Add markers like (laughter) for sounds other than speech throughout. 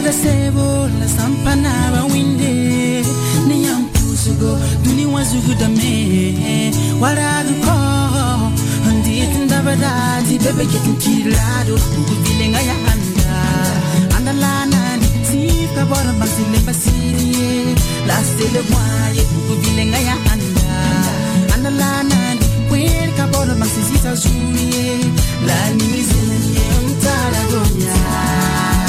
Bada sebo la sampana ba winde Ni yampusugo duni wazugu dame. Wara guko Ndi tinda bada bebe kitin kilado Ugu bilenga ya anda Anda lana ni La sele mwaye ya Anda lana ni zuye La gonya.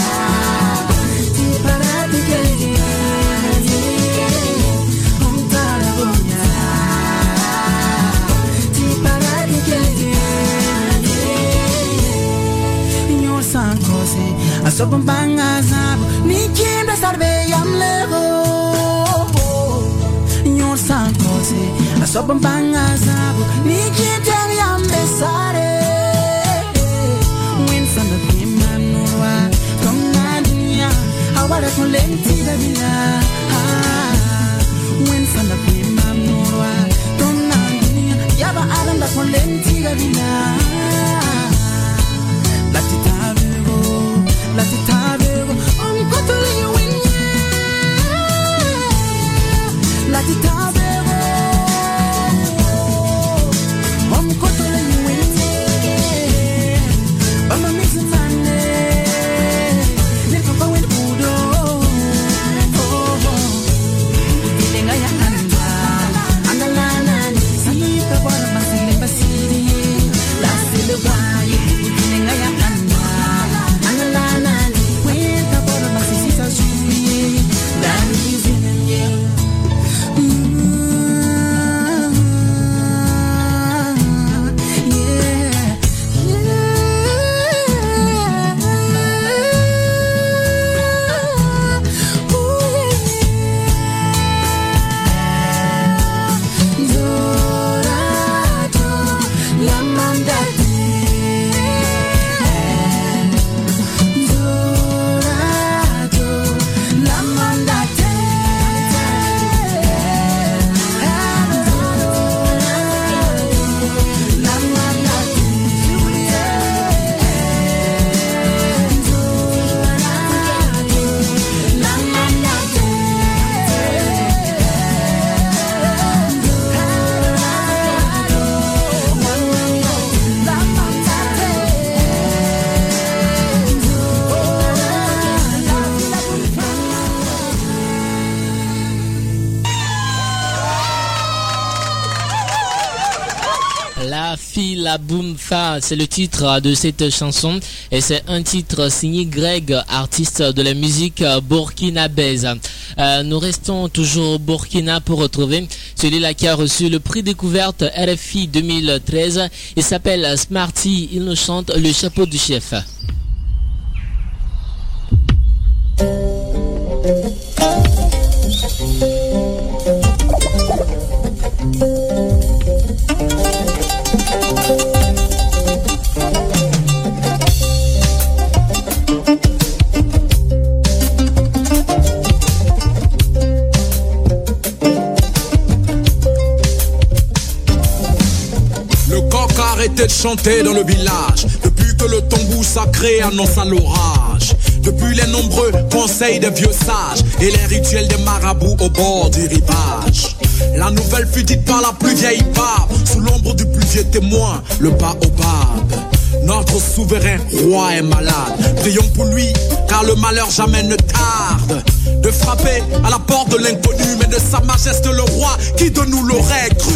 sobanga zabo ni kimbe sarbe yamlego nyor san kose zabo ni kimbe yambe sare. Win kima noa konga dunia awala kon lenti da bila kima noa konga dunia yaba adam da kon lenti da at the time. C'est le titre de cette chanson et c'est un titre signé Greg, artiste de la musique burkinabèse. Euh, nous restons toujours au Burkina pour retrouver celui-là qui a reçu le prix découverte RFI 2013. Il s'appelle Smarty, il nous chante le chapeau du chef. Coq a arrêté de chanter dans le village Depuis que le tambour sacré annonce l'orage Depuis les nombreux conseils des vieux sages Et les rituels des marabouts au bord du rivage La nouvelle fut dite par la plus vieille barbe Sous l'ombre du plus vieux témoin, le baobab notre souverain roi est malade. Prions pour lui, car le malheur jamais ne tarde. De frapper à la porte de l'inconnu, mais de sa majesté le roi, qui de nous l'aurait cru.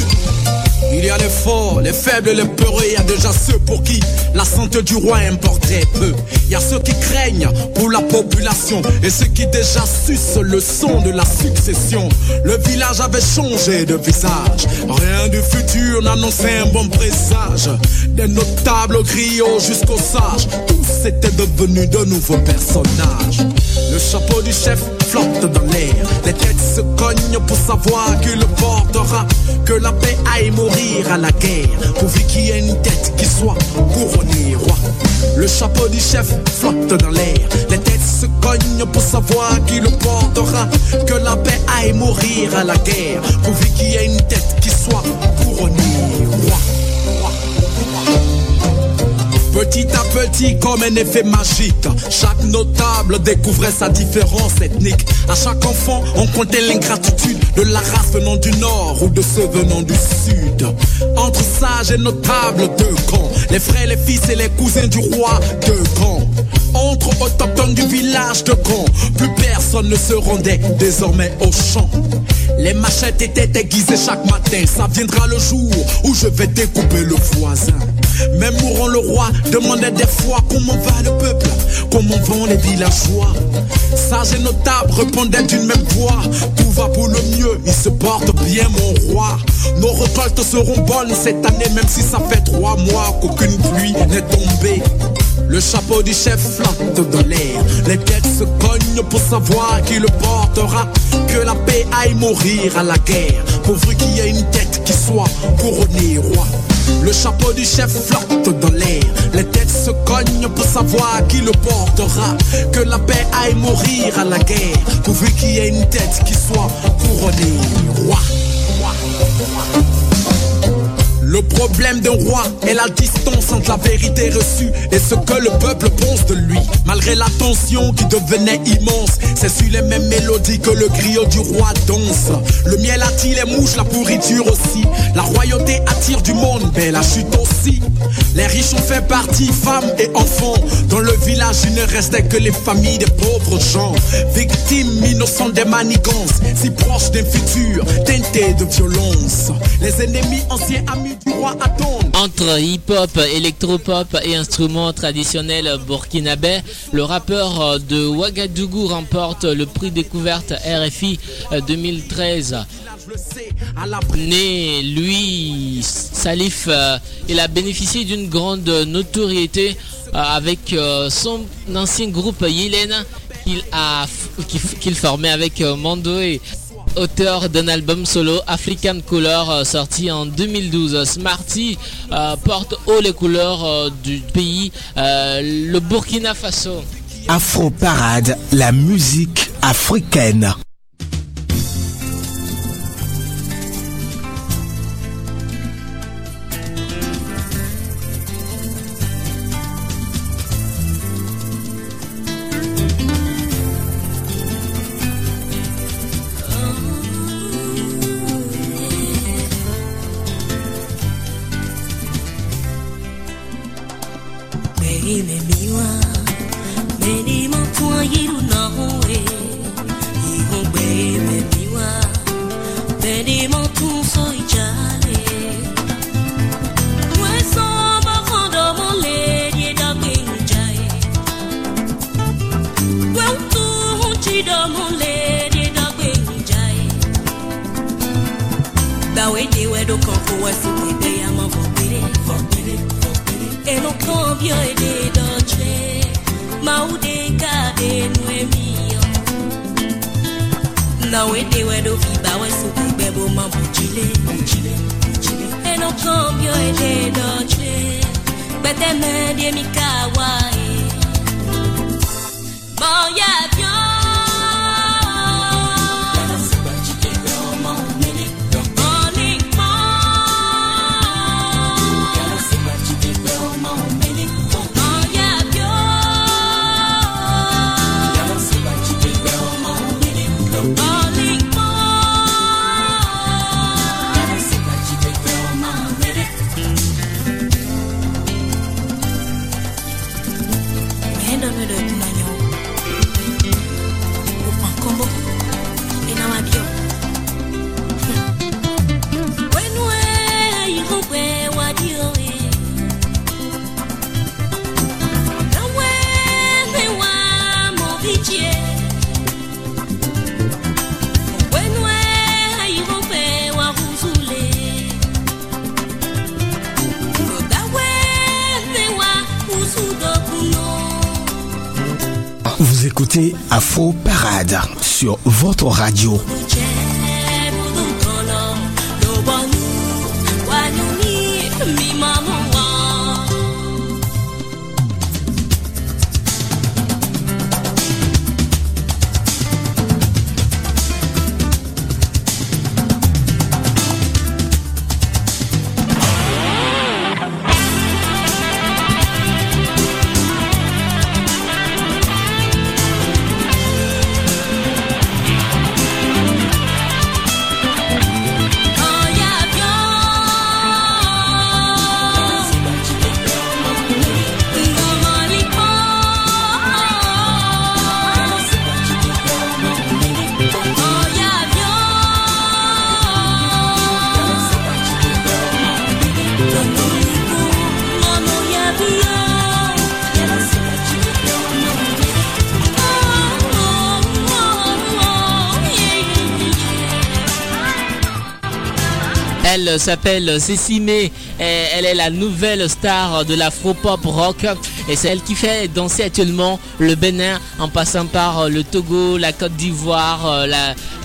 Il y a les forts, les faibles, les peureux, il y a déjà ceux pour qui la santé du roi importait peu. Il y a ceux qui craignent pour la population et ceux qui déjà sucent le son de la succession. Le village avait changé de visage, rien du futur n'annonçait un bon présage. Des notables au griot jusqu'aux sages, tous étaient devenus de nouveaux personnages. Le chapeau du chef flotte dans l'air, les têtes se cognent pour savoir qui le portera. Que la paix aille mourir à la guerre, pourvu qu'il y ait une tête qui soit couronnée roi. Le chapeau du chef flotte dans l'air, les têtes se cognent pour savoir qui le portera. Que la paix aille mourir à la guerre, pourvu qu'il y ait une tête qui soit couronnée roi. Petit à petit comme un effet magique. Chaque notable découvrait sa différence ethnique. À chaque enfant, on comptait l'ingratitude de la race venant du nord ou de ceux venant du sud. Entre sages et notables, deux camps. Les frères, les fils et les cousins du roi, deux camps. Entre autochtones du village de Caen, plus personne ne se rendait désormais au champ. Les machettes étaient aiguisées chaque matin. Ça viendra le jour où je vais découper le voisin. Même mourant le roi demandait des fois comment va le peuple, comment vont les villageois. Sages et notables répondaient d'une même voix. Tout va pour le mieux, il se porte bien mon roi. Nos récoltes seront bonnes cette année, même si ça fait trois mois qu'aucune pluie n'est tombée. Le chapeau du chef flotte dans l'air. Les têtes se cognent pour savoir qui le portera. Que la paix aille mourir à la guerre. Pourvu qu'il y ait une tête qui soit couronnée roi. Le chapeau du chef flotte dans l'air. Les têtes se cognent pour savoir qui le portera. Que la paix aille mourir à la guerre. Pourvu qu'il y ait une tête qui soit couronnée roi. Le problème d'un roi est la distance entre la vérité reçue et ce que le peuple pense de lui. Malgré la tension qui devenait immense, c'est sur les mêmes mélodies que le griot du roi danse. Le miel attire les mouches, la pourriture aussi. La royauté attire du monde, mais la chute aussi. Les riches ont fait partie, femmes et enfants. Dans le village, il ne restait que les familles des pauvres gens. Victimes innocentes des manigances, si proches d'un futur teinté de violence. Les ennemis anciens amis. Entre hip-hop, électropop et instruments traditionnels burkinabés, le rappeur de Ouagadougou remporte le prix découverte RFI 2013. Né, lui, Salif, euh, il a bénéficié d'une grande notoriété euh, avec euh, son ancien groupe Yélène qu'il formait avec Mandoé auteur d'un album solo African Color sorti en 2012. Smarty porte haut les couleurs du pays, le Burkina Faso. Afro Parade, la musique africaine. Afro Parade sur votre radio. S'appelle Cécile Elle est la nouvelle star de l'afro-pop rock. Et c'est elle qui fait danser actuellement le Bénin en passant par le Togo, la Côte d'Ivoire,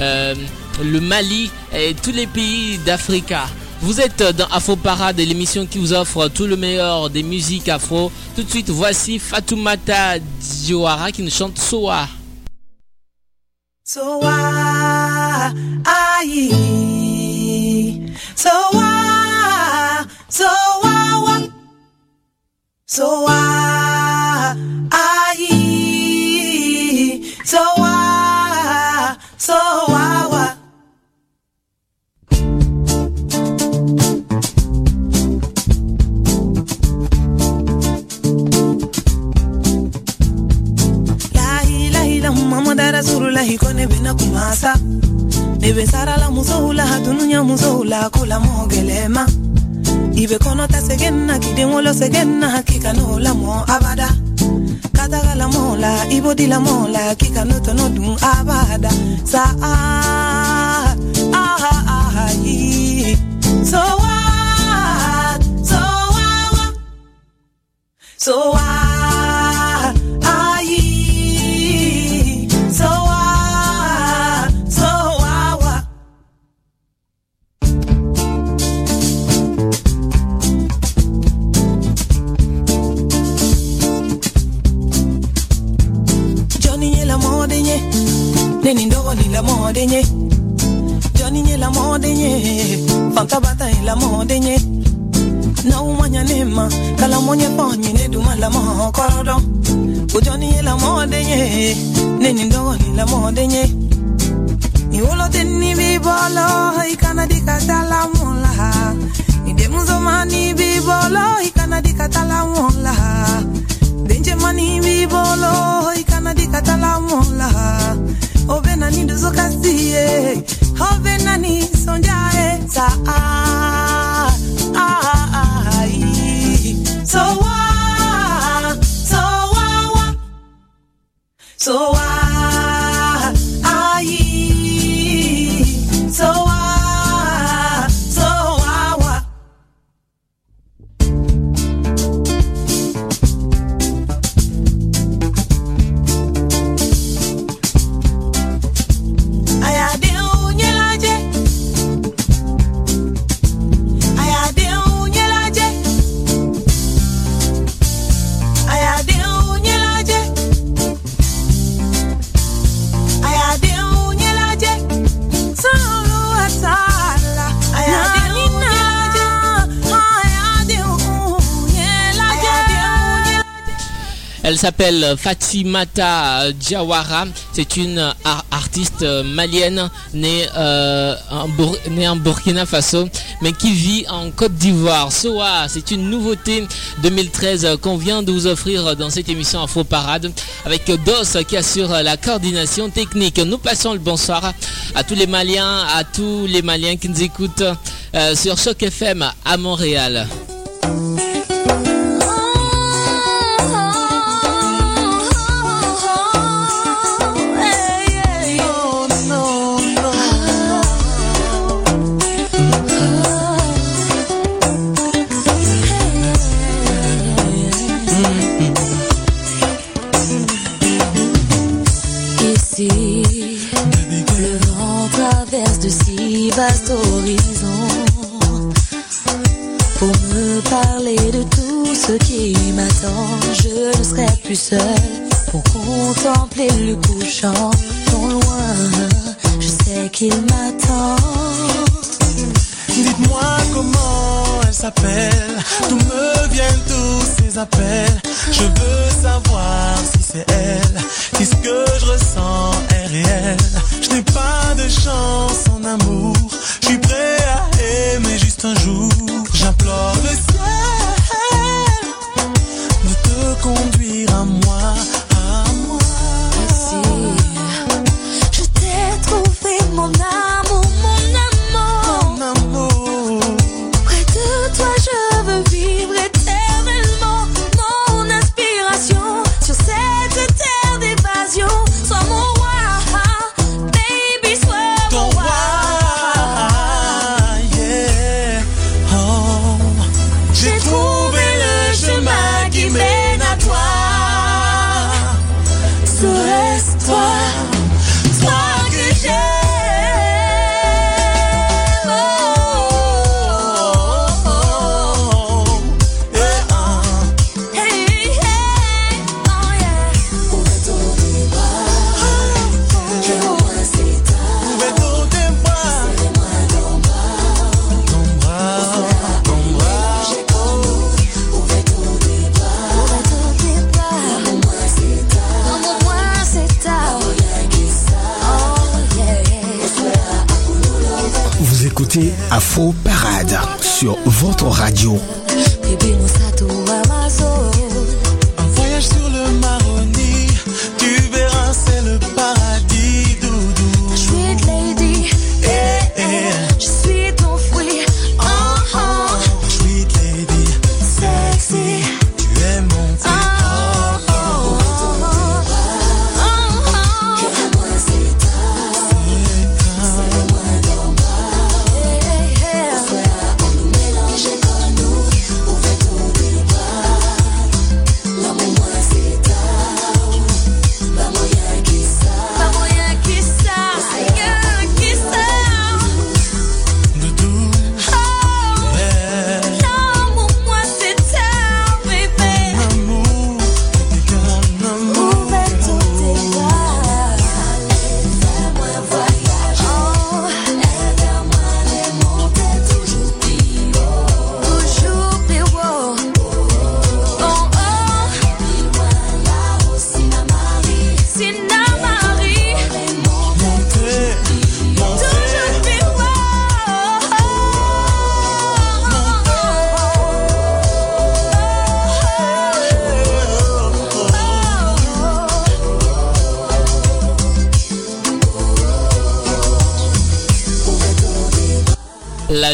euh, le Mali et tous les pays d'Afrique. Vous êtes dans Afro Parade, l'émission qui vous offre tout le meilleur des musiques afro. Tout de suite, voici Fatoumata Diawara qui nous chante Soa. Soa, aïe. So I, I, so I, so I, why? Muhammad Rasulullah kone bina kumasa Nebe sara la musohula hatununya musohula kula mogelema ibekonota segena kidenwolo segena kikanola mo abada. Katagala mola ibodila mola kikanotonu abada. Sa ah, ah, ah, ah so what so what so what denye Johnny la mo Fanta bata la mo Na umanya nema. Kala monye ponye ne duma la mo korodo Ujoni la mo denye Neni ndogo ni la mo denye Iwolo teni bibolo. Ikana dikatala mola. Idemuzomani bibolo. Ikana dikatala mola. Denje mani bibolo. Ikana dikatala mola Ikana dikatala mola kasiye obe nani sonjae sa? Ah, ah, ah, so wa so wa wa. So wa s'appelle Fatimata Diawara. C'est une ar- artiste malienne née, euh, née en Burkina Faso, mais qui vit en Côte d'Ivoire. Soa, c'est une nouveauté 2013 qu'on vient de vous offrir dans cette émission Info Parade avec DOS qui assure la coordination technique. Nous passons le bonsoir à tous les Maliens, à tous les Maliens qui nous écoutent euh, sur Choc FM à Montréal. Seule pour contempler le couchant non loin. Je sais qu'il m'attend. Dites-moi comment elle s'appelle, d'où me viennent tous ces appels? Je veux savoir si c'est elle, si ce que je ressens est réel? Je n'ai pas de chance en amour, je suis prêt à aimer juste un jour.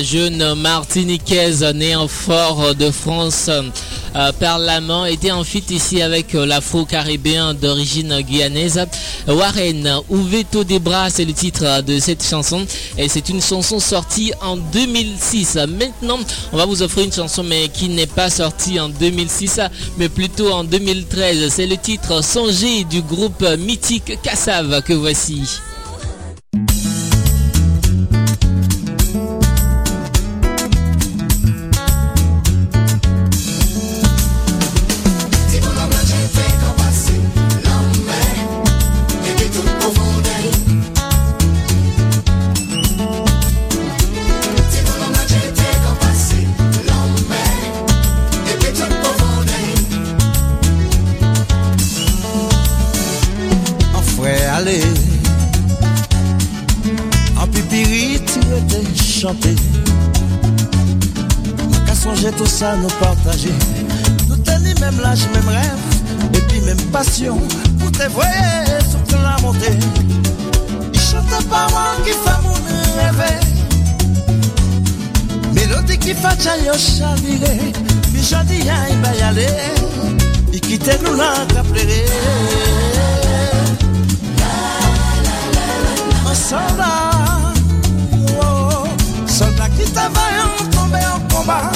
Jeune Martiniquaise née en Fort de France euh, par l'amant était en fit ici avec euh, l'afro-caribéen d'origine guyanaise. Warren, Ouveto des bras, c'est le titre de cette chanson et c'est une chanson sortie en 2006. Maintenant, on va vous offrir une chanson qui n'est pas sortie en 2006 mais plutôt en 2013. C'est le titre Songer du groupe mythique Kassav que voici. Songer tout ça nous partager. Nous tenir même l'âge, même rêve Et puis même passion. Pour te voyer sur la montée chante pas moi qui fait mon rêver Mélodie qui fait chayo chavirer Puis je dis il va y aller. Il quitte nous là qu'à pleurer oh, soldat qui travaille en tombé en combat.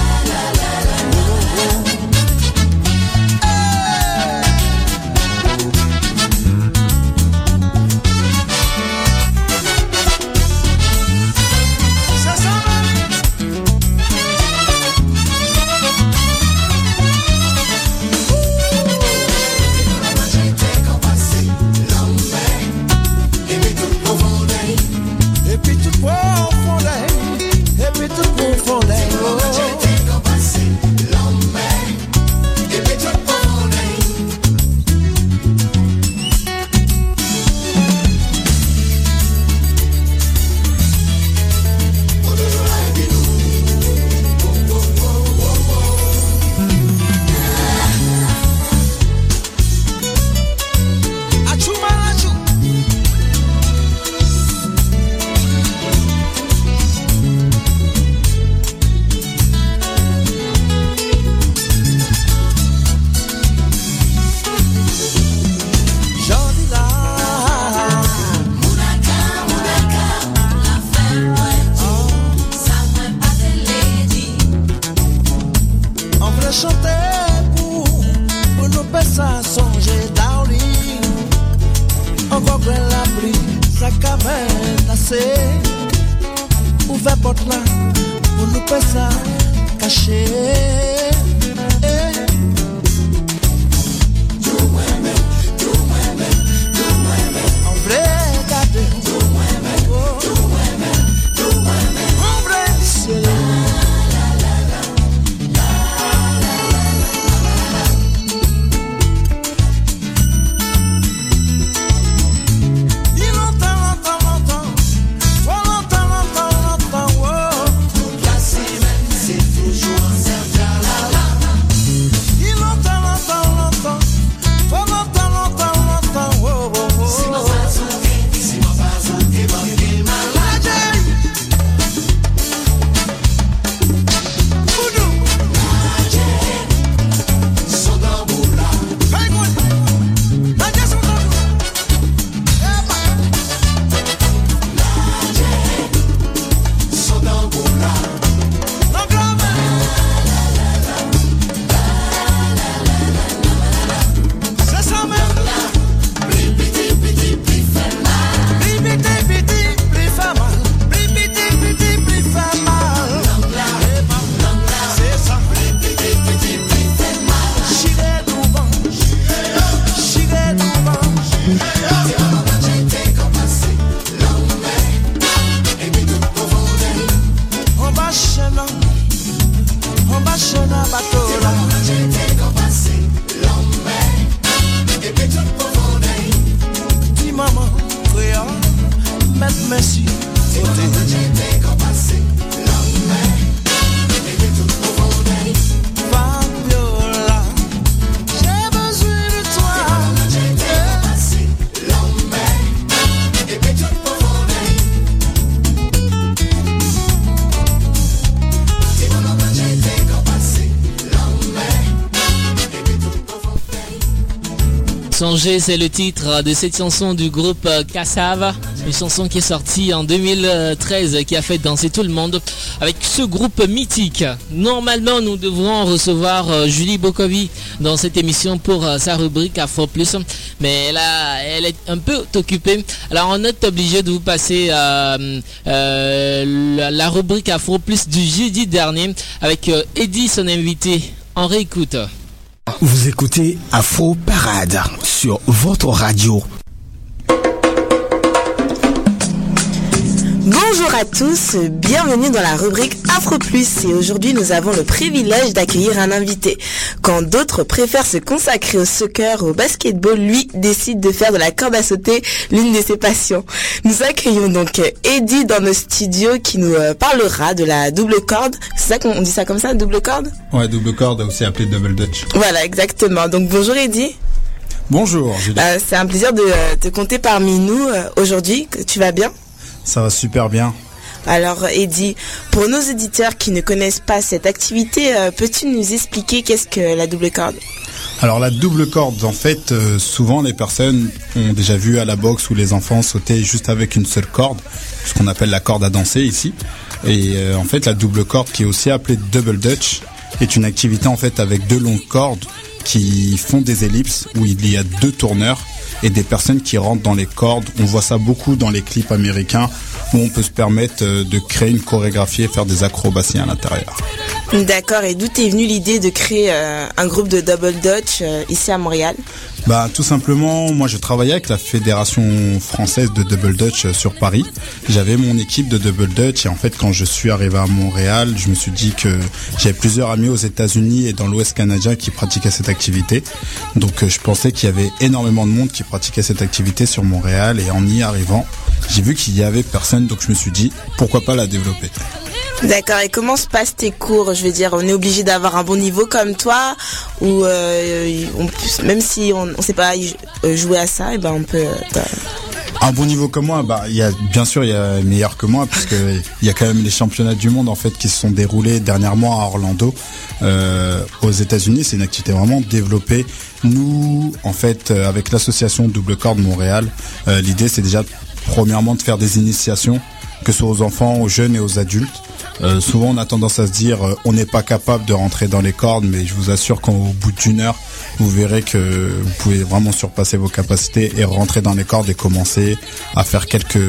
chante pou Pou nou pe sa sonje da ou li Anvo kwen la pli Sa kamen ase Ouve pot la Pou nou pe sa kache mettre merci. Fabiola, j'ai besoin de toi. Songez, c'est le titre de cette chanson du groupe Kassav. Une chanson qui est sortie en 2013, qui a fait danser tout le monde avec ce groupe mythique. Normalement, nous devrons recevoir euh, Julie Bokovi dans cette émission pour euh, sa rubrique Afro Plus. Mais elle est un peu occupée. Alors, on est obligé de vous passer euh, la, rubrique Afro Plus du jeudi dernier avec Eddie, son invité. On réécoute. Vous écoutez Afro Parade sur votre radio. Bonjour à tous, bienvenue dans la rubrique Afro Plus et aujourd'hui nous avons le privilège d'accueillir un invité. Quand d'autres préfèrent se consacrer au soccer, au basketball, lui décide de faire de la corde à sauter l'une de ses passions. Nous accueillons donc Eddie dans nos studios qui nous euh, parlera de la double corde. C'est ça qu'on dit ça comme ça, double corde? Ouais, double corde, aussi appelé double dutch. Voilà, exactement. Donc bonjour Eddie. Bonjour. Euh, C'est un plaisir de euh, te compter parmi nous aujourd'hui. Tu vas bien? Ça va super bien. Alors Eddie, pour nos éditeurs qui ne connaissent pas cette activité, euh, peux-tu nous expliquer qu'est-ce que la double corde? Alors la double corde, en fait, euh, souvent les personnes ont déjà vu à la boxe où les enfants sautaient juste avec une seule corde, ce qu'on appelle la corde à danser ici. Et euh, en fait, la double corde, qui est aussi appelée double dutch, est une activité en fait avec deux longues cordes qui font des ellipses où il y a deux tourneurs et des personnes qui rentrent dans les cordes. On voit ça beaucoup dans les clips américains où on peut se permettre euh, de créer une chorégraphie et faire des acrobaties à l'intérieur. D'accord, et d'où t'es venue l'idée de créer euh, un groupe de double dutch euh, ici à Montréal? Bah tout simplement, moi je travaillais avec la fédération française de double dutch euh, sur Paris. J'avais mon équipe de double dutch et en fait quand je suis arrivé à Montréal, je me suis dit que j'avais plusieurs amis aux États-Unis et dans l'Ouest canadien qui pratiquaient cette activité. Donc euh, je pensais qu'il y avait énormément de monde qui pratiquait cette activité sur Montréal et en y arrivant, j'ai vu qu'il y avait personne donc je me suis dit pourquoi pas la développer? D'accord, et comment se passent tes cours? Je veux dire, on est obligé d'avoir un bon niveau comme toi ou euh, on même si on ne sait pas euh, jouer à ça, et ben on peut... euh, t'as- Un bon niveau comme moi, bah y a bien sûr il y a meilleur que moi puisque il y a quand même les championnats du monde en fait qui se sont déroulés dernièrement à Orlando euh, aux États-Unis. C'est une activité vraiment développée. Nous en fait euh, avec l'association Double Corde Montréal, l'idée c'est déjà premièrement de faire des initiations que ce soit aux enfants, aux jeunes et aux adultes. Euh, souvent, on a tendance à se dire, euh, on n'est pas capable de rentrer dans les cordes, mais je vous assure qu'au bout d'une heure, vous verrez que vous pouvez vraiment surpasser vos capacités et rentrer dans les cordes et commencer à faire quelques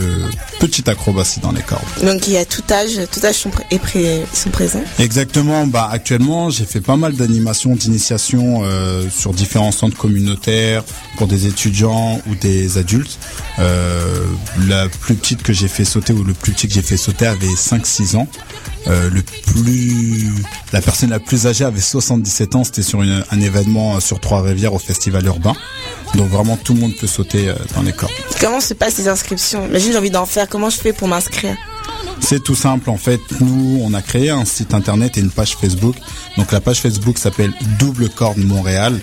petites acrobaties dans les cordes. Donc il y a tout âge, tout âge sont, pré- sont présents. Exactement. Bah actuellement, j'ai fait pas mal d'animations, d'initiation euh, sur différents centres communautaires pour des étudiants ou des adultes. Euh, la plus petite que j'ai fait sauter ou le plus petit que j'ai fait sauter avait 5-6 ans. Euh, le plus, la personne la plus âgée avait 77 ans. C'était sur une- un événement euh, sur Trois-Rivières au Festival urbain. Donc vraiment tout le monde peut sauter euh, dans les cordes. Comment se passent les inscriptions? Imagine j'ai envie d'en faire, comment je fais pour m'inscrire? C'est tout simple en fait. Nous, on a créé un site internet et une page Facebook. Donc la page Facebook s'appelle Double Corde Montréal.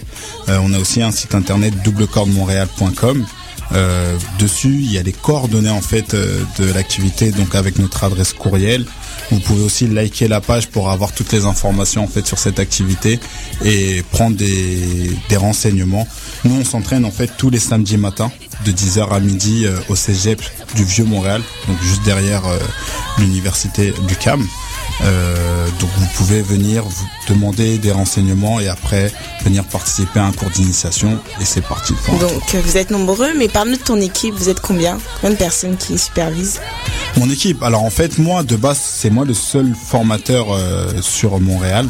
Euh, on a aussi un site internet doublecordemontréal.com. Euh, dessus, il y a les coordonnées en fait euh, de l'activité, donc avec notre adresse courriel. Vous pouvez aussi liker la page pour avoir toutes les informations en fait sur cette activité et prendre des, des renseignements. Nous, on s'entraîne en fait tous les samedis matins de 10h à midi euh, au Cégep du Vieux Montréal, donc juste derrière euh, l'université du CAM. Euh, donc vous pouvez venir vous demander des renseignements et après venir participer à un cours d'initiation et c'est parti. Pour Donc euh, vous êtes nombreux, mais de ton équipe, vous êtes combien? Combien de personnes qui supervisent? Mon équipe, alors en fait moi de base c'est moi le seul formateur euh, sur Montréal.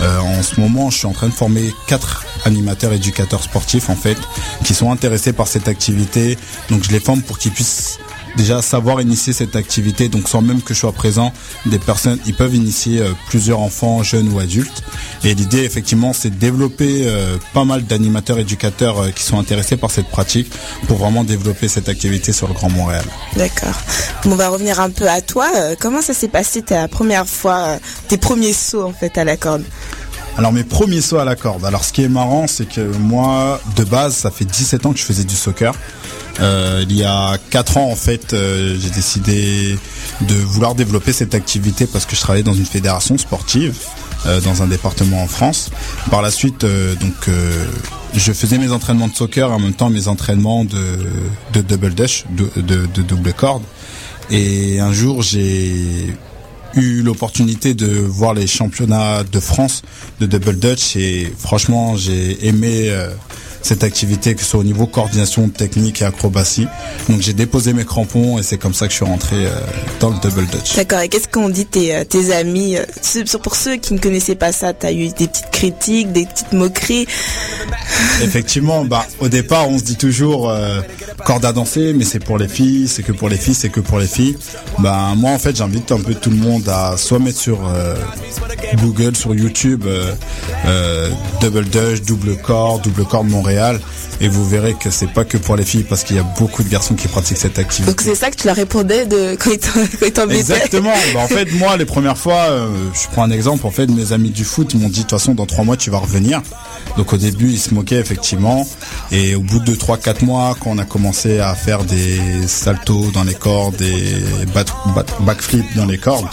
Euh, en ce moment je suis en train de former quatre animateurs éducateurs sportifs en fait qui sont intéressés par cette activité. Donc je les forme pour qu'ils puissent déjà savoir initier cette activité. Donc sans même que je sois présent, des personnes, ils peuvent initier euh, plusieurs enfants, jeunes ou adultes. Et l'idée effectivement, c'est de développer euh, pas mal d'animateurs, éducateurs euh, qui sont intéressés par cette pratique pour vraiment développer cette activité sur le Grand Montréal. D'accord. Bon, on va revenir un peu à toi. Comment ça s'est passé ta première fois, tes premiers sauts en fait à la corde? Alors mes premiers sauts à la corde. Alors ce qui est marrant, c'est que moi, de base, ça fait 17 ans que je faisais du soccer. Euh, il y a 4 ans, en fait, euh, j'ai décidé de vouloir développer cette activité parce que je travaillais dans une fédération sportive euh, dans un département en France. Par la suite, euh, donc, euh, je faisais mes entraînements de soccer et en même temps mes entraînements de, de double dash, de, de- de double corde. Et un jour, j'ai eu l'opportunité de voir les championnats de France de double dutch et franchement j'ai aimé euh, cette activité que ce soit au niveau coordination technique et acrobatie donc j'ai déposé mes crampons et c'est comme ça que je suis rentré euh, dans le double dutch D'accord. Et qu'est-ce qu'ont dit tes, euh, tes amis euh, Pour ceux qui ne connaissaient pas ça, t'as eu des petites critiques, des petites moqueries? Effectivement, bah au départ on se dit toujours euh, corde à danser, mais c'est pour les filles, c'est que pour les filles, c'est que pour les filles. Bah moi en fait j'invite un peu tout le monde à soit mettre sur euh, Google, sur YouTube, euh, euh, double dash, double corde, double corde Montréal, et vous verrez que c'est pas que pour les filles parce qu'il y a beaucoup de garçons qui pratiquent cette activité. Donc c'est ça que tu leur répondais de quand ils t'embêtaient. Exactement. Bah, en fait, moi, les premières fois, je prends un exemple. En fait, mes amis du foot m'ont dit de toute façon, dans trois mois, tu vas revenir. Donc au début, ils se moquaient effectivement. Et au bout de trois, quatre mois, quand on a commencé à faire des saltos dans les cordes, des backflips dans les cordes,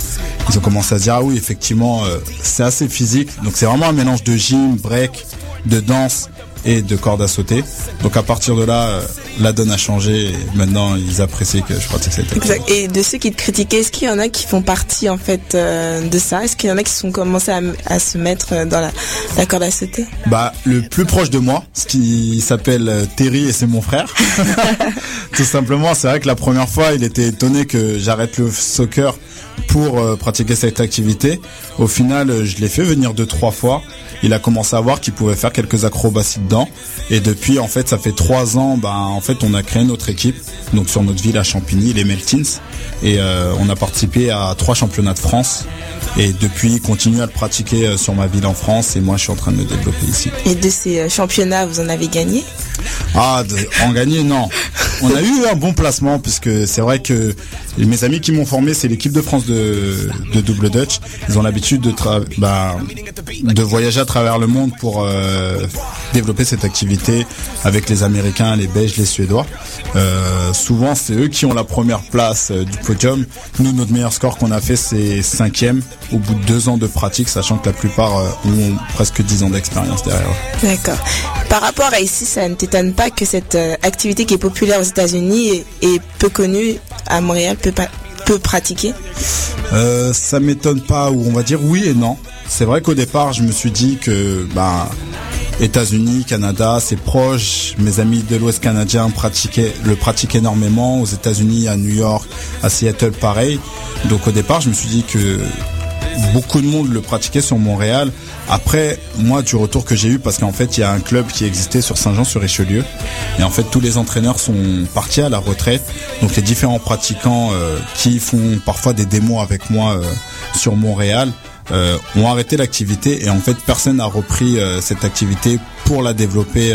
ils ont commencé à se dire ah oui, effectivement, euh, c'est assez physique. Donc c'est vraiment un mélange de gym, break, de danse et de corde à sauter. Donc à partir de là, euh, la donne a changé et maintenant ils apprécient que je pratique cette. Exact. Et de ceux qui te critiquaient, est-ce qu'il y en a qui font partie en fait euh, de ça? Est-ce qu'il y en a qui sont commencés à, se mettre euh, dans la, la corde à sauter? Bah, le plus proche de moi, ce qui s'appelle Terry et c'est mon frère. (laughs) Tout simplement, c'est vrai que la première fois, il était étonné que j'arrête le soccer pour euh, pratiquer cette activité. Au final, euh, je l'ai fait venir deux, trois fois. Il a commencé à voir qu'il pouvait faire quelques acrobaties dedans. Et depuis, en fait, ça fait trois ans, bah, en fait, on a créé notre équipe. Donc, sur notre ville à Champigny, les Meltins. Et euh, on a participé à trois championnats de France. Et depuis, il continue à le pratiquer sur ma ville en France. Et moi, je suis en train de me développer ici. Et de ces championnats, vous en avez gagné? Ah, de, en gagner, non. On a eu un bon placement puisque c'est vrai que mes amis qui m'ont formé, c'est l'équipe de France de, de double Dutch. Ils ont l'habitude de, bah, de voyager à travers le monde pour euh, développer cette activité avec les Américains, les Belges, les Suédois. Euh, souvent, c'est eux qui ont la première place euh, du podium. Nous, notre meilleur score qu'on a fait, c'est cinquième au bout de deux ans de pratique, sachant que la plupart euh, ont presque dix ans d'expérience derrière. D'accord. Par rapport à ici, ça ne t'étonne pas que cette euh, activité qui est populaire aux États-Unis et, et peu connue à Montréal? Peut pas peut pratiquer Euh, ça m'étonne pas, ou on va dire oui et non. C'est vrai qu'au départ, je me suis dit que, bah, États-Unis, Canada, c'est proche. Mes amis de l'Ouest canadien pratiquaient, le pratiquent énormément. Aux États-Unis, à New York, à Seattle, pareil. Donc au départ, je me suis dit que beaucoup de monde le pratiquait sur Montréal. Après, moi, du retour que j'ai eu, parce qu'en fait, il y a un club qui existait sur Saint-Jean-sur-Richelieu. Et en fait, tous les entraîneurs sont partis à la retraite. Donc, les différents pratiquants euh, qui font parfois des démos avec moi euh, sur Montréal euh, ont arrêté l'activité. Et en fait, personne n'a repris cette activité pour la développer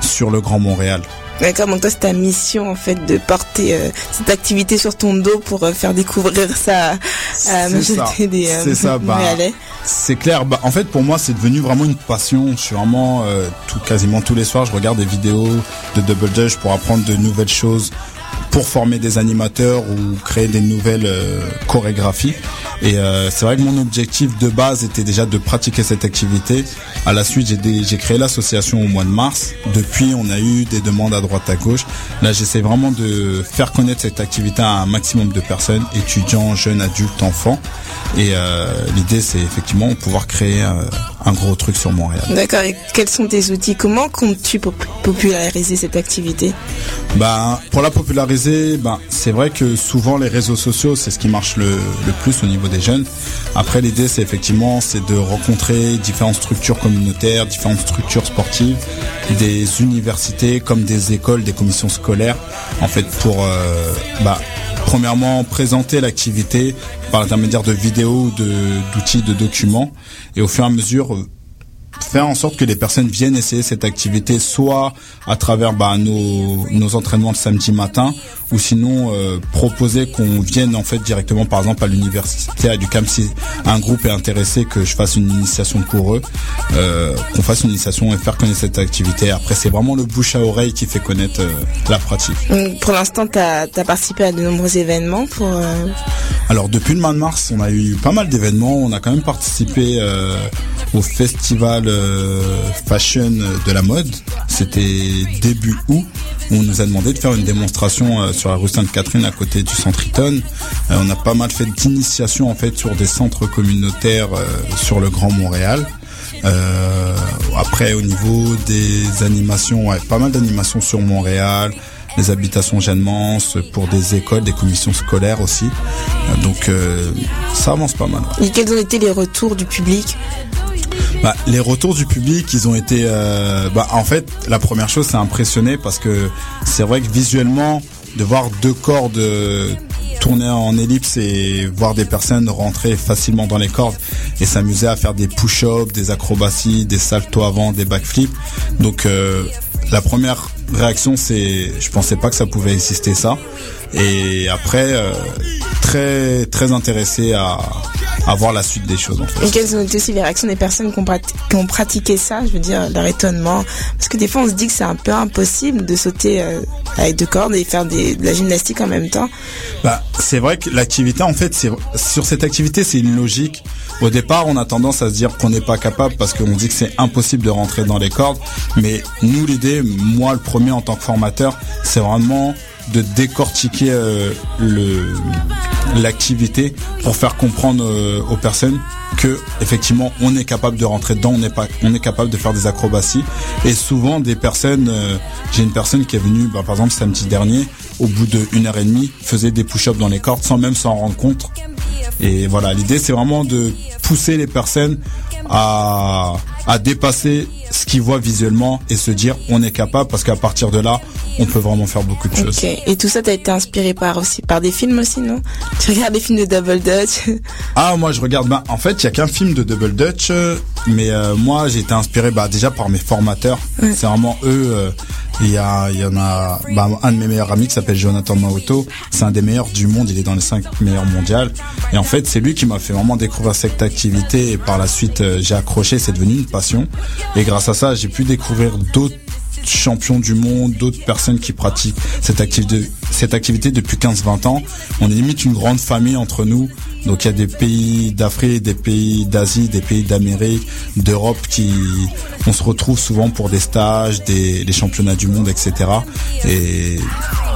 sur le Grand Montréal. D'accord, donc toi c'est ta mission en fait de porter euh, cette activité sur ton dos pour euh, faire découvrir ça à la C'est majorité des euh, C'est ça, (laughs) bah. C'est clair. Bah, en fait, pour moi, c'est devenu vraiment une passion. Je suis vraiment euh, tout, quasiment tous les soirs, je regarde des vidéos de Double Dutch pour apprendre de nouvelles choses, pour former des animateurs ou créer des nouvelles euh, chorégraphies. Et euh, c'est vrai que mon objectif de base était déjà de pratiquer cette activité. À la suite, j'ai créé l'association au mois de mars. Depuis, on a eu des demandes à droite à gauche. Là, j'essaie vraiment de faire connaître cette activité à un maximum de personnes, étudiants, jeunes, adultes, enfants. Et euh, l'idée, c'est effectivement pouvoir créer euh, un gros truc sur Montréal. D'accord. Et quels sont tes outils? Comment comptes-tu pop- populariser cette activité? Bah, pour la populariser, bah, c'est vrai que souvent les réseaux sociaux, c'est ce qui marche le, le plus au niveau des jeunes. Après, l'idée, c'est effectivement, c'est de rencontrer différentes structures communautaires, différentes structures sportives, des universités comme des écoles, des commissions scolaires, en fait, pour, euh, bah, premièrement, présenter l'activité par l'intermédiaire de vidéos, d'outils, de documents, et au fur et à mesure, euh, faire en sorte que les personnes viennent essayer cette activité soit à travers bah, nos, nos entraînements le samedi matin ou sinon euh, proposer qu'on vienne en fait directement par exemple à l'université à Ducam si un groupe est intéressé que je fasse une initiation pour eux euh, qu'on fasse une initiation et faire connaître cette activité après c'est vraiment le bouche à oreille qui fait connaître euh, la pratique Donc, Pour l'instant, tu as, participé à de nombreux événements pour... Alors depuis le mois de mars, on a eu pas mal d'événements. On a quand même participé au festival fashion de la mode. C'était début août. On nous a demandé de faire une démonstration sur la rue Sainte-Catherine à côté du centre Eaton. Euh, on a pas mal fait d'initiation en fait sur des centres communautaires euh, sur le Grand Montréal. Euh, après au niveau des animations, ouais, pas mal d'animations sur Montréal, les habitations Jeanne-Mance, pour des écoles, des commissions scolaires aussi. Euh, Donc euh, ça avance pas mal. ouais. Et quels ont été les retours du public? Bah, les retours du public, ils ont été. bah, en fait, la première chose, c'est impressionné parce que c'est vrai que visuellement, de voir deux cordes euh, tourner en ellipse et voir des personnes rentrer facilement dans les cordes et s'amuser à faire des push-ups, des acrobaties, des saltos avant, des backflips. Donc euh, la première réaction, c'est, je pensais pas que ça pouvait exister ça. Et après, euh, très très intéressé à, à voir la suite des choses en fait. Et quelles ont été aussi les réactions des personnes qui ont, prat- qui ont pratiqué ça Je veux dire, leur étonnement? Parce que des fois, on se dit que c'est un peu impossible de sauter euh, avec deux cordes et faire des, de la gymnastique en même temps. Bah, c'est vrai que l'activité, en fait, c'est sur cette activité, c'est une logique. Au départ, on a tendance à se dire qu'on n'est pas capable parce qu'on dit que c'est impossible de rentrer dans les cordes. Mais nous, l'idée, moi, le en tant que formateur, c'est vraiment de décortiquer euh, le l'activité pour faire comprendre euh, aux personnes que effectivement on est capable de rentrer dedans, on est pas, on est capable de faire des acrobaties et souvent des personnes, euh, j'ai une personne qui est venue, bah, par exemple samedi dernier, au bout de une heure et demie, faisait des push-ups dans les cordes sans même s'en rendre compte. Et voilà, l'idée c'est vraiment de pousser les personnes à, à dépasser ce qu'ils voient visuellement et se dire on est capable parce qu'à partir de là, on peut vraiment faire beaucoup de choses. Et tout ça, t'as été inspiré par aussi par des films aussi, non? Tu regardes des films de Double Dutch? Ah moi je regarde bah, en fait il y a qu'un film de Double Dutch euh, mais euh, moi j'ai été inspiré bah, déjà par mes formateurs. C'est vraiment eux euh, il y a il y en a bah, un de mes meilleurs amis qui s'appelle Jonathan Maoto. C'est un des meilleurs du monde il est dans les 5 meilleurs mondiales. Et en fait c'est lui qui m'a fait vraiment découvrir cette activité et par la suite j'ai accroché c'est devenu une passion. Et grâce à ça j'ai pu découvrir d'autres champions du monde, d'autres personnes qui pratiquent cette activité, depuis 15-20 ans. On est limite une grande famille entre nous. Donc il y a des pays d'Afrique, des pays d'Asie, des pays d'Amérique, d'Europe qui, on se retrouve souvent pour des stages, des les championnats du monde, etc. Et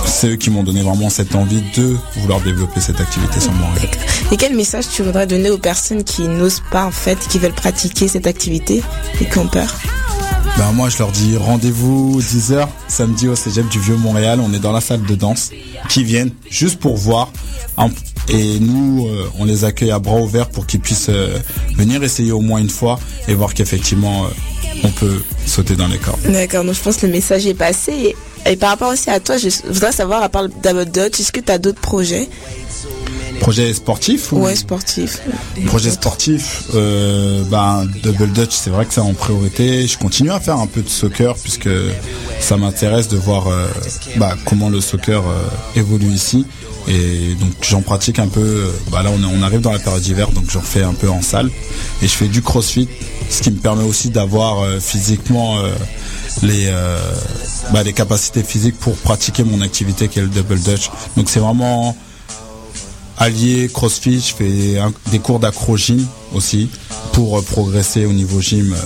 c'est eux qui m'ont donné vraiment cette envie de vouloir développer cette activité sur Montréal. Et quel message tu voudrais donner aux personnes qui n'osent pas en fait, qui veulent pratiquer cette activité et qui ont peur? Ben moi je leur dis rendez-vous 10h samedi au Cégep du Vieux Montréal, on est dans la salle de danse, qui viennent juste pour voir et nous euh, on les accueille à bras ouverts pour qu'ils puissent euh, venir essayer au moins une fois et voir qu'effectivement euh, on peut sauter dans les cordes. D'accord, donc je pense que le message est passé. Et, par rapport aussi à toi, je voudrais savoir, à part Dutch, est-ce que tu as d'autres projets? Projet sportif ou Ouais, sportifs. Projet sportif, euh, ben Double Dutch, c'est vrai que c'est en priorité. Je continue à faire un peu de soccer puisque ça m'intéresse de voir euh, bah, comment le soccer euh, évolue ici. Et donc j'en pratique un peu. euh, Bah là on, arrive dans la période d'hiver, donc j'en fais un peu en salle. Et je fais du CrossFit, ce qui me permet aussi d'avoir euh, physiquement euh, les euh, bah, les capacités physiques pour pratiquer mon activité qui est le Double Dutch. Donc c'est vraiment allié crossfit, je fais un- des cours d'accro-gym aussi pour euh, progresser au niveau gym, euh,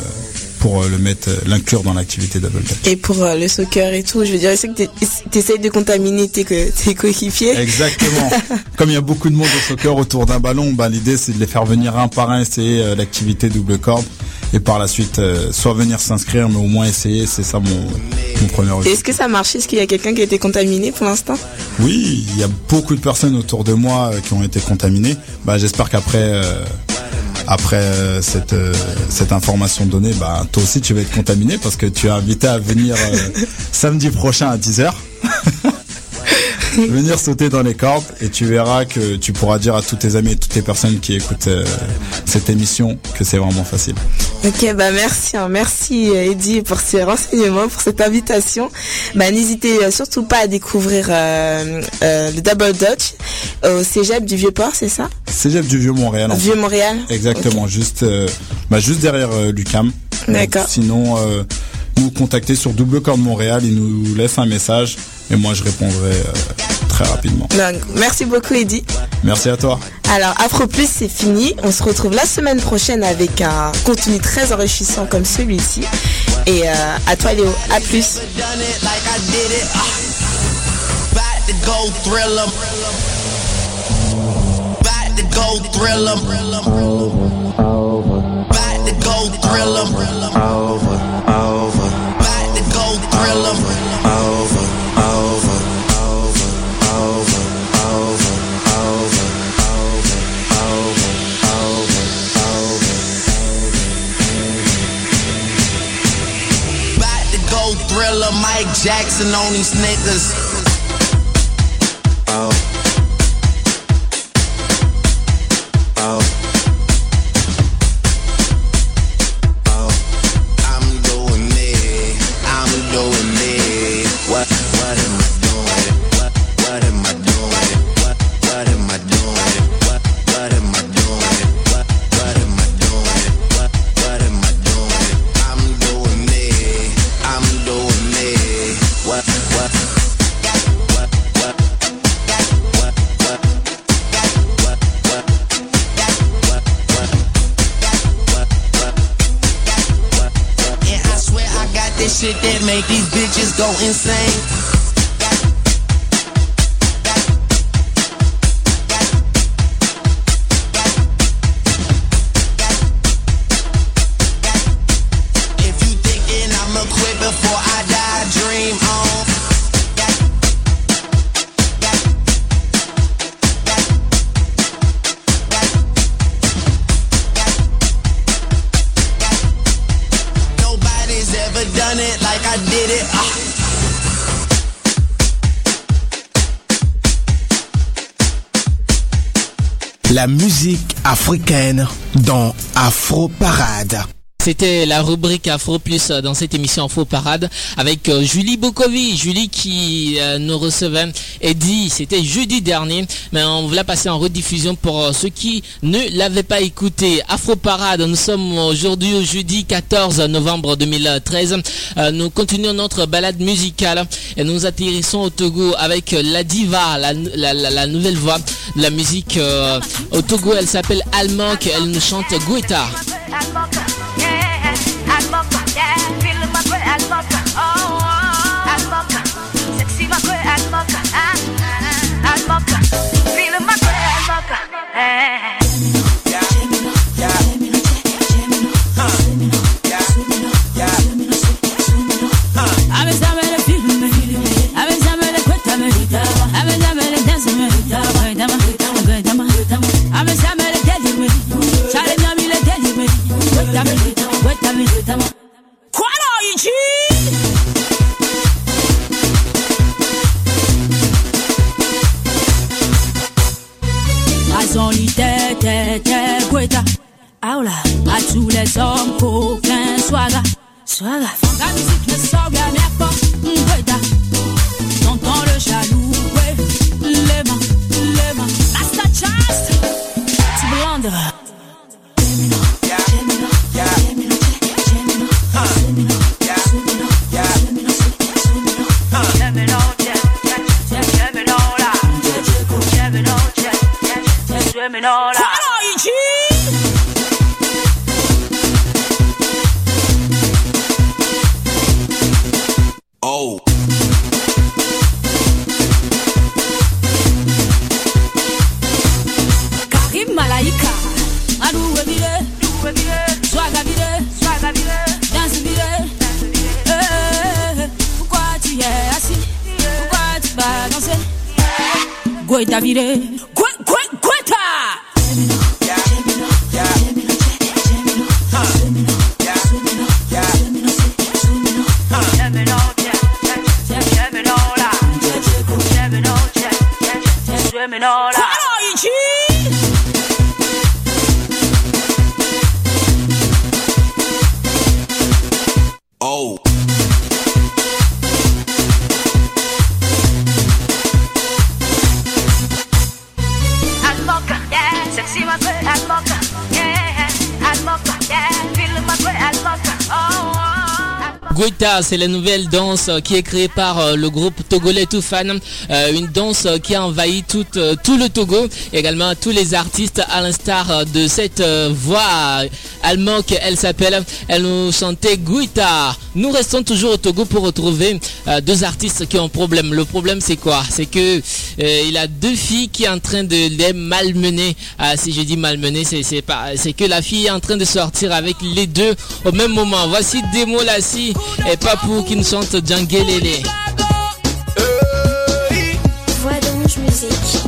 pour euh, le mettre, l'inclure dans l'activité double dutch. Et pour le soccer et tout, je veux dire, c'est que tu essayes de contaminer tes, co- tes coéquipiers. Exactement. (laughs) Comme il y a beaucoup de monde au soccer autour d'un ballon, bah, l'idée c'est de les faire venir un par un euh, l'activité double corde et par la suite euh, soit venir s'inscrire, mais au moins essayer. C'est ça mon, mon premier objectif. Est-ce que ça a marché Est-ce qu'il y a quelqu'un qui a été contaminé pour l'instant? Oui, il y a beaucoup de personnes autour de moi euh, qui ont été contaminées. Bah, j'espère qu'après euh, après euh, cette euh, cette information donnée, bah toi aussi tu vas être contaminé parce que tu es invité à venir euh, (laughs) samedi prochain à 10h. (laughs) venir sauter dans les cordes et tu verras que tu pourras dire à tous tes amis et toutes les personnes qui écoutent euh, cette émission que c'est vraiment facile. Ok, bah merci, hein. merci euh, Eddie pour ces renseignements, pour cette invitation. Bah n'hésitez euh, surtout pas à découvrir euh, euh, le Double Dutch au Cégep du Vieux-Port, c'est ça? Cégep du Vieux Montréal. en fait. Vieux Montréal. Exactement, juste bah, juste derrière Lucam. D'accord. Sinon nous contacter sur Double Corps Montréal, ils nous laissent un message et moi je répondrai euh, très rapidement. Donc, merci beaucoup Eddie. Merci à toi. Alors Afro Plus c'est fini. On se retrouve la semaine prochaine avec un contenu très enrichissant comme celui-ci. Et euh, à toi Léo, à plus. Mike Jackson on these niggas. These bitches go insane. Uh. La musique africaine dans Afro Parade. C'était la rubrique Afro Plus euh, dans cette émission Afro Parade avec euh, Julie Bokovi. Julie qui euh, nous recevait et dit, c'était jeudi dernier, mais on l'a passer en rediffusion pour ceux qui ne l'avaient pas écouté. Afro Parade, nous sommes aujourd'hui au jeudi 14 novembre 2013. Euh, nous continuons notre balade musicale et nous atterrissons au Togo avec la diva, la, nouvelle voix de la musique au Togo. Elle s'appelle Almok, elle nous chante Guetta. alma Ah à tous les hommes, aucun swaga. Swaga. La musique ne sort jamais pas, Guetta. T'entends le jaloux, ouais. Les mains, les mains. Rasta Chast. Tu blondes. Oh. Karim Malaika, Adouwe Bire, Adouwe Bire, Swaga Bire, Swaga Bire, Danse Bire, Danse Eh, eh, eh, pourquoi tu es assis? Pourquoi tu vas danser? Goïta Bire, C'est la nouvelle danse qui est créée par euh, le groupe togolais Toufan, euh, une danse qui a envahi euh, tout, le Togo, également tous les artistes à l'instar de cette voix allemande qu'elle s'appelle. Elle nous chantait Guita. Nous restons toujours au Togo pour retrouver deux artistes qui ont un problème. Le problème c'est quoi? C'est que euh, il a deux filles qui est en train de les malmener. Ah, si je dis malmener, c'est que la fille est en train de sortir avec les deux au même moment. Voici Demo Lassie et pas Papou qui nous chante Djangelele. Voix d'ange musique.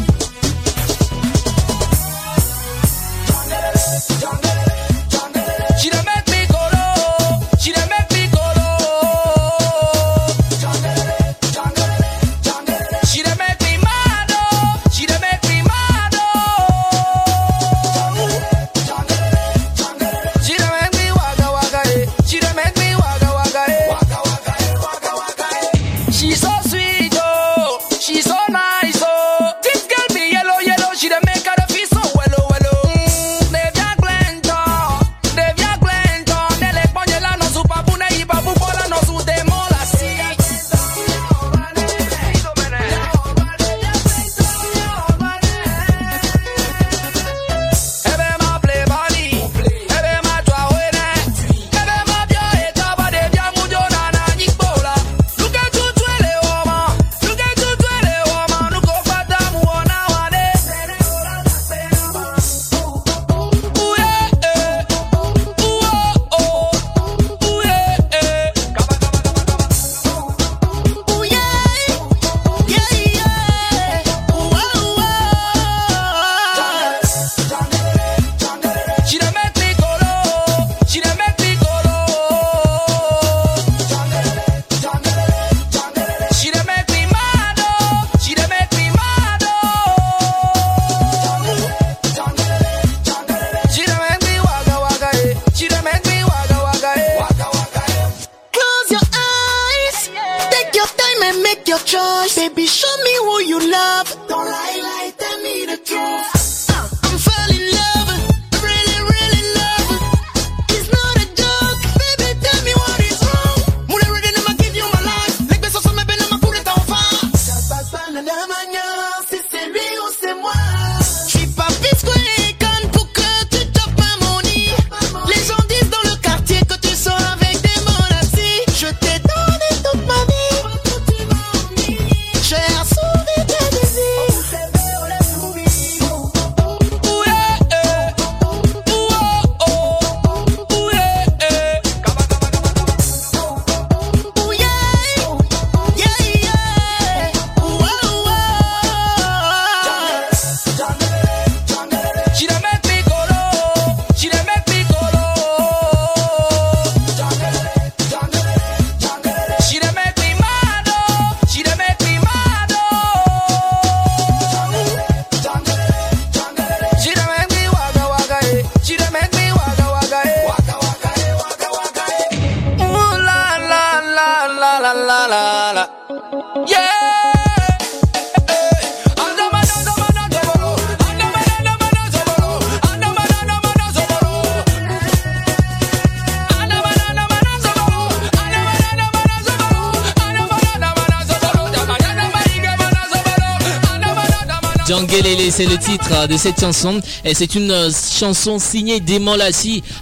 Euh, de cette chanson. Et c'est une euh, chanson signée Démon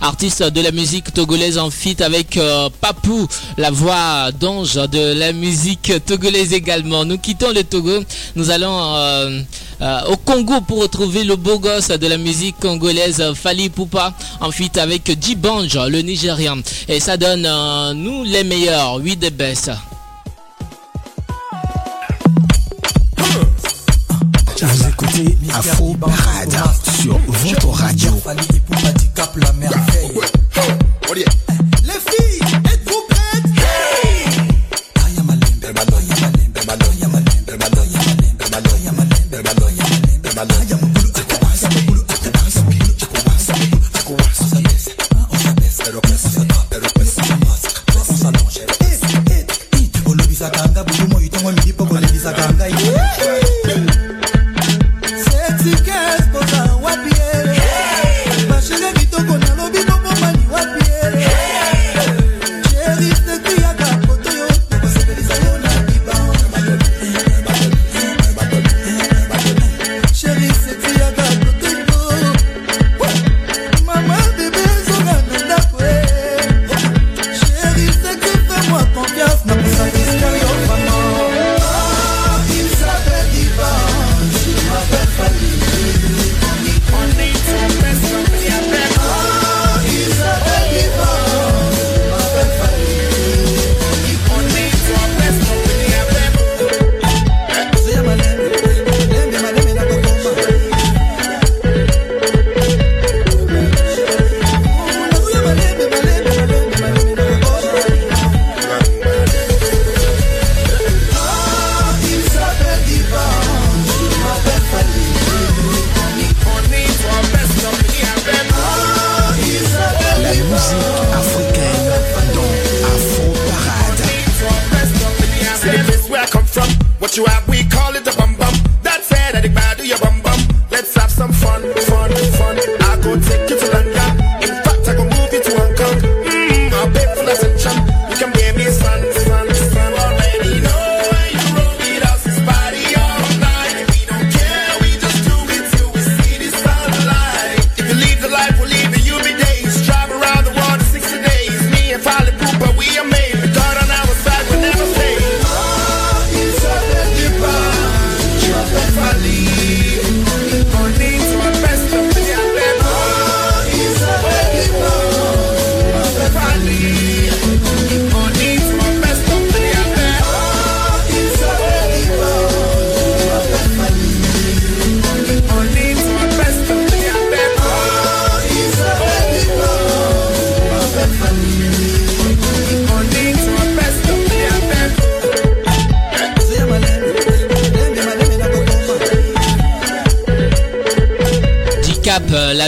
artiste de la musique togolaise en feat avec euh, Papou, la voix d'ange de la musique togolaise également. Nous quittons le Togo, nous allons au Congo pour retrouver le beau gosse de la musique congolaise Fali Poupa en fuite avec Djibanj, le Nigérian Et ça donne nous les meilleurs, 8 des best. Afro Parade sur votre radio.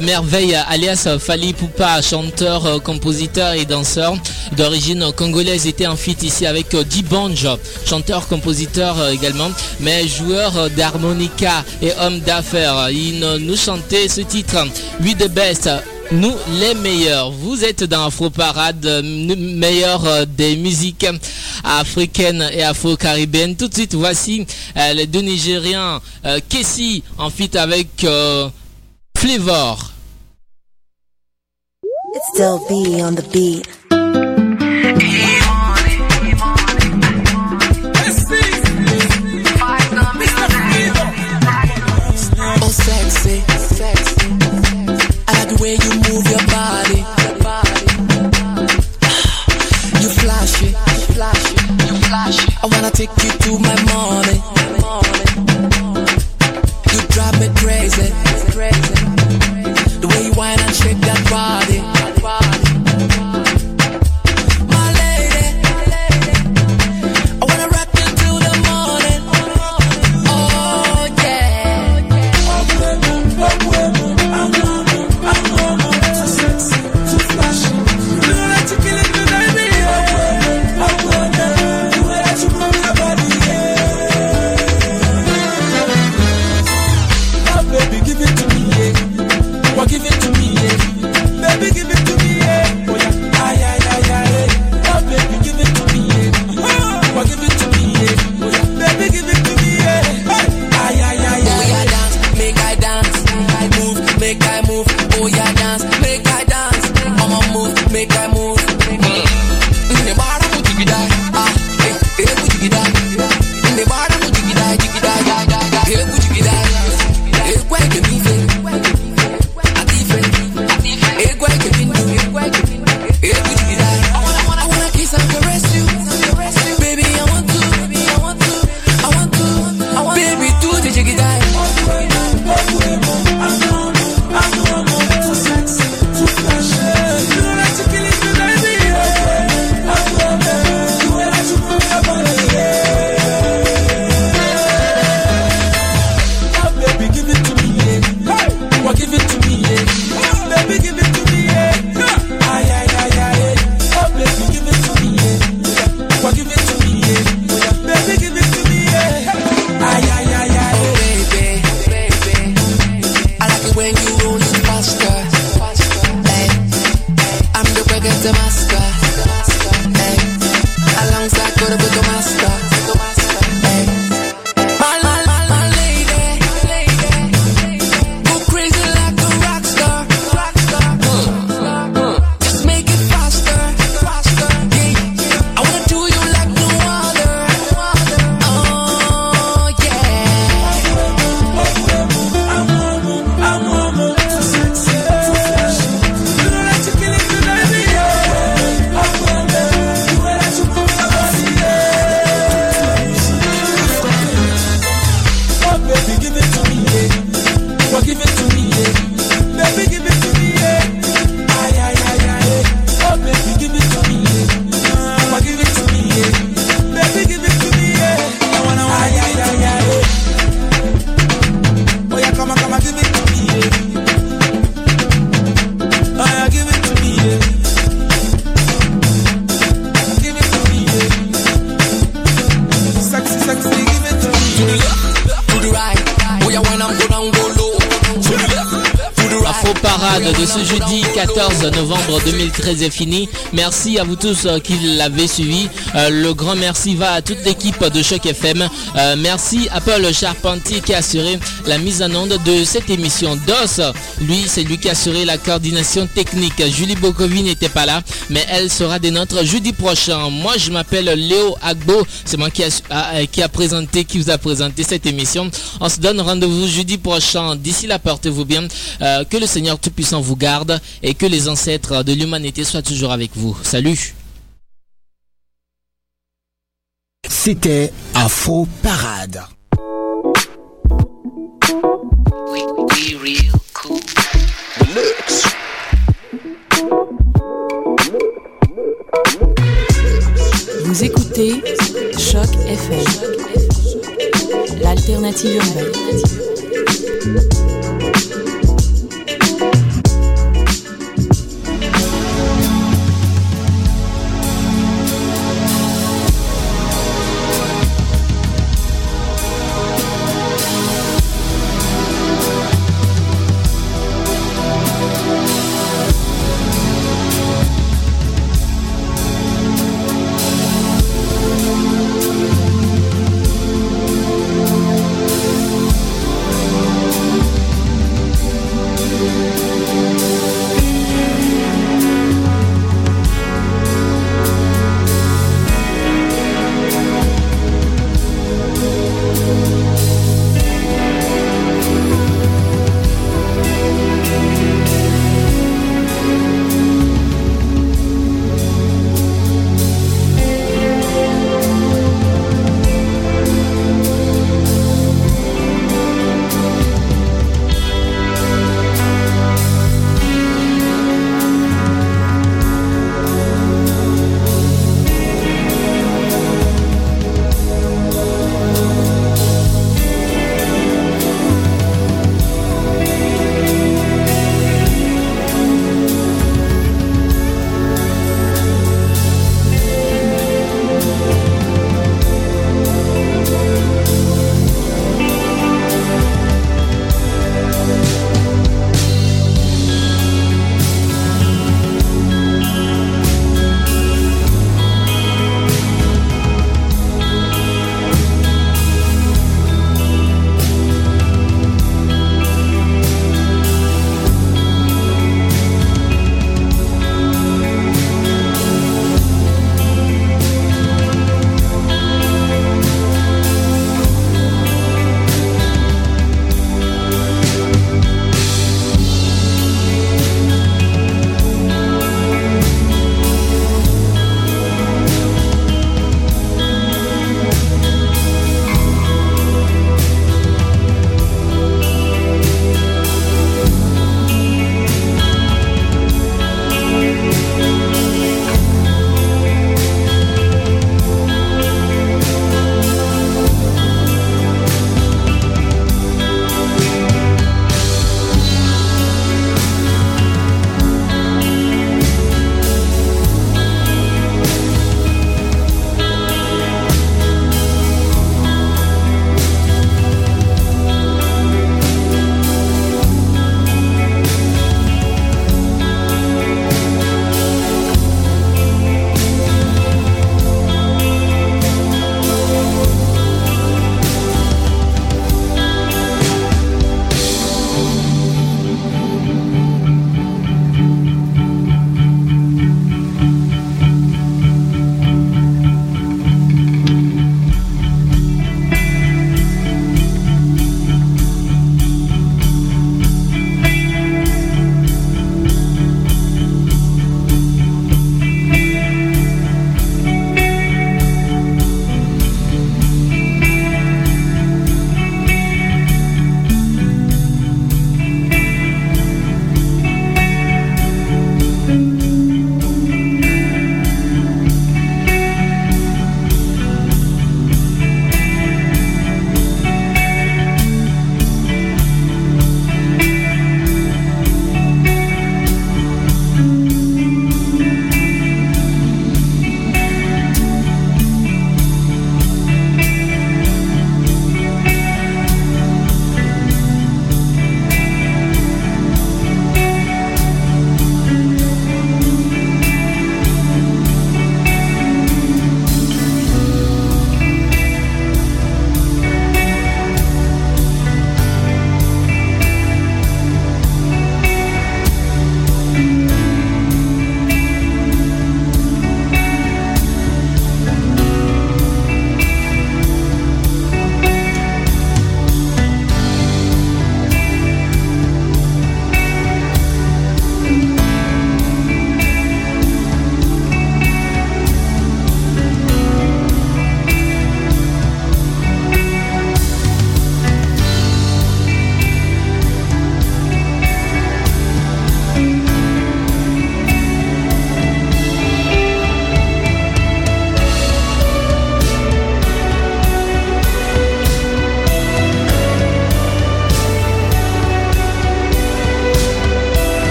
merveille alias Fali Poupa, chanteur, euh, compositeur et danseur d'origine congolaise, était en fuite ici avec euh, Dibonge, chanteur, compositeur euh, également, mais joueur d'harmonica et homme d'affaires. Il nous chantait ce titre, We the Best. Nous les meilleurs, vous êtes dans Afro Parade, meilleur des musiques africaines et afro-caribéenne. Tout de suite, voici les deux Nigériens, euh, en fit avec euh, It's still B on the beat. Oh, sexy. I like the way you move your body. You you. I wanna take you to my. 2013 est fini. Merci à vous tous euh, qui l'avez suivi. Euh, le grand merci va à toute l'équipe de Choc FM. Euh, merci à Paul Charpentier qui a assuré la mise en onde de cette émission. DOS, lui, c'est lui qui a assuré la coordination technique. Julie Bokovi n'était pas là, mais elle sera des nôtres jeudi prochain. Moi, je m'appelle Léo Agbo. C'est moi qui a, a- qui a présenté, qui vous a présenté cette émission. On se donne rendez-vous jeudi prochain. D'ici là, portez-vous bien. Euh, que le Seigneur Tout-Puissant vous garde et que les ancêtres de l'humanité soient toujours avec vous. Salut C'était Afro Parade. Vous écoutez Choc FM, l'alternative urbaine.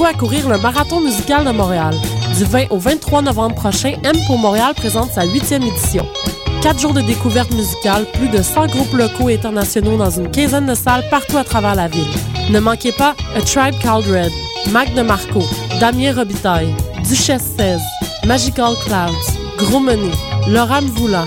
Préparez-vous à courir le Marathon musical de Montréal. Du 20 au 23 novembre prochain, M pour Montréal présente sa huitième édition. Quatre jours de découverte musicale, plus de 100 groupes locaux et internationaux dans une quinzaine de salles partout à travers la ville. Ne manquez pas A Tribe Called Red, Mac de Marco, Damien Robitaille, Duchesse 16, Magical Clouds, Gros Menet, Laura Mvoula,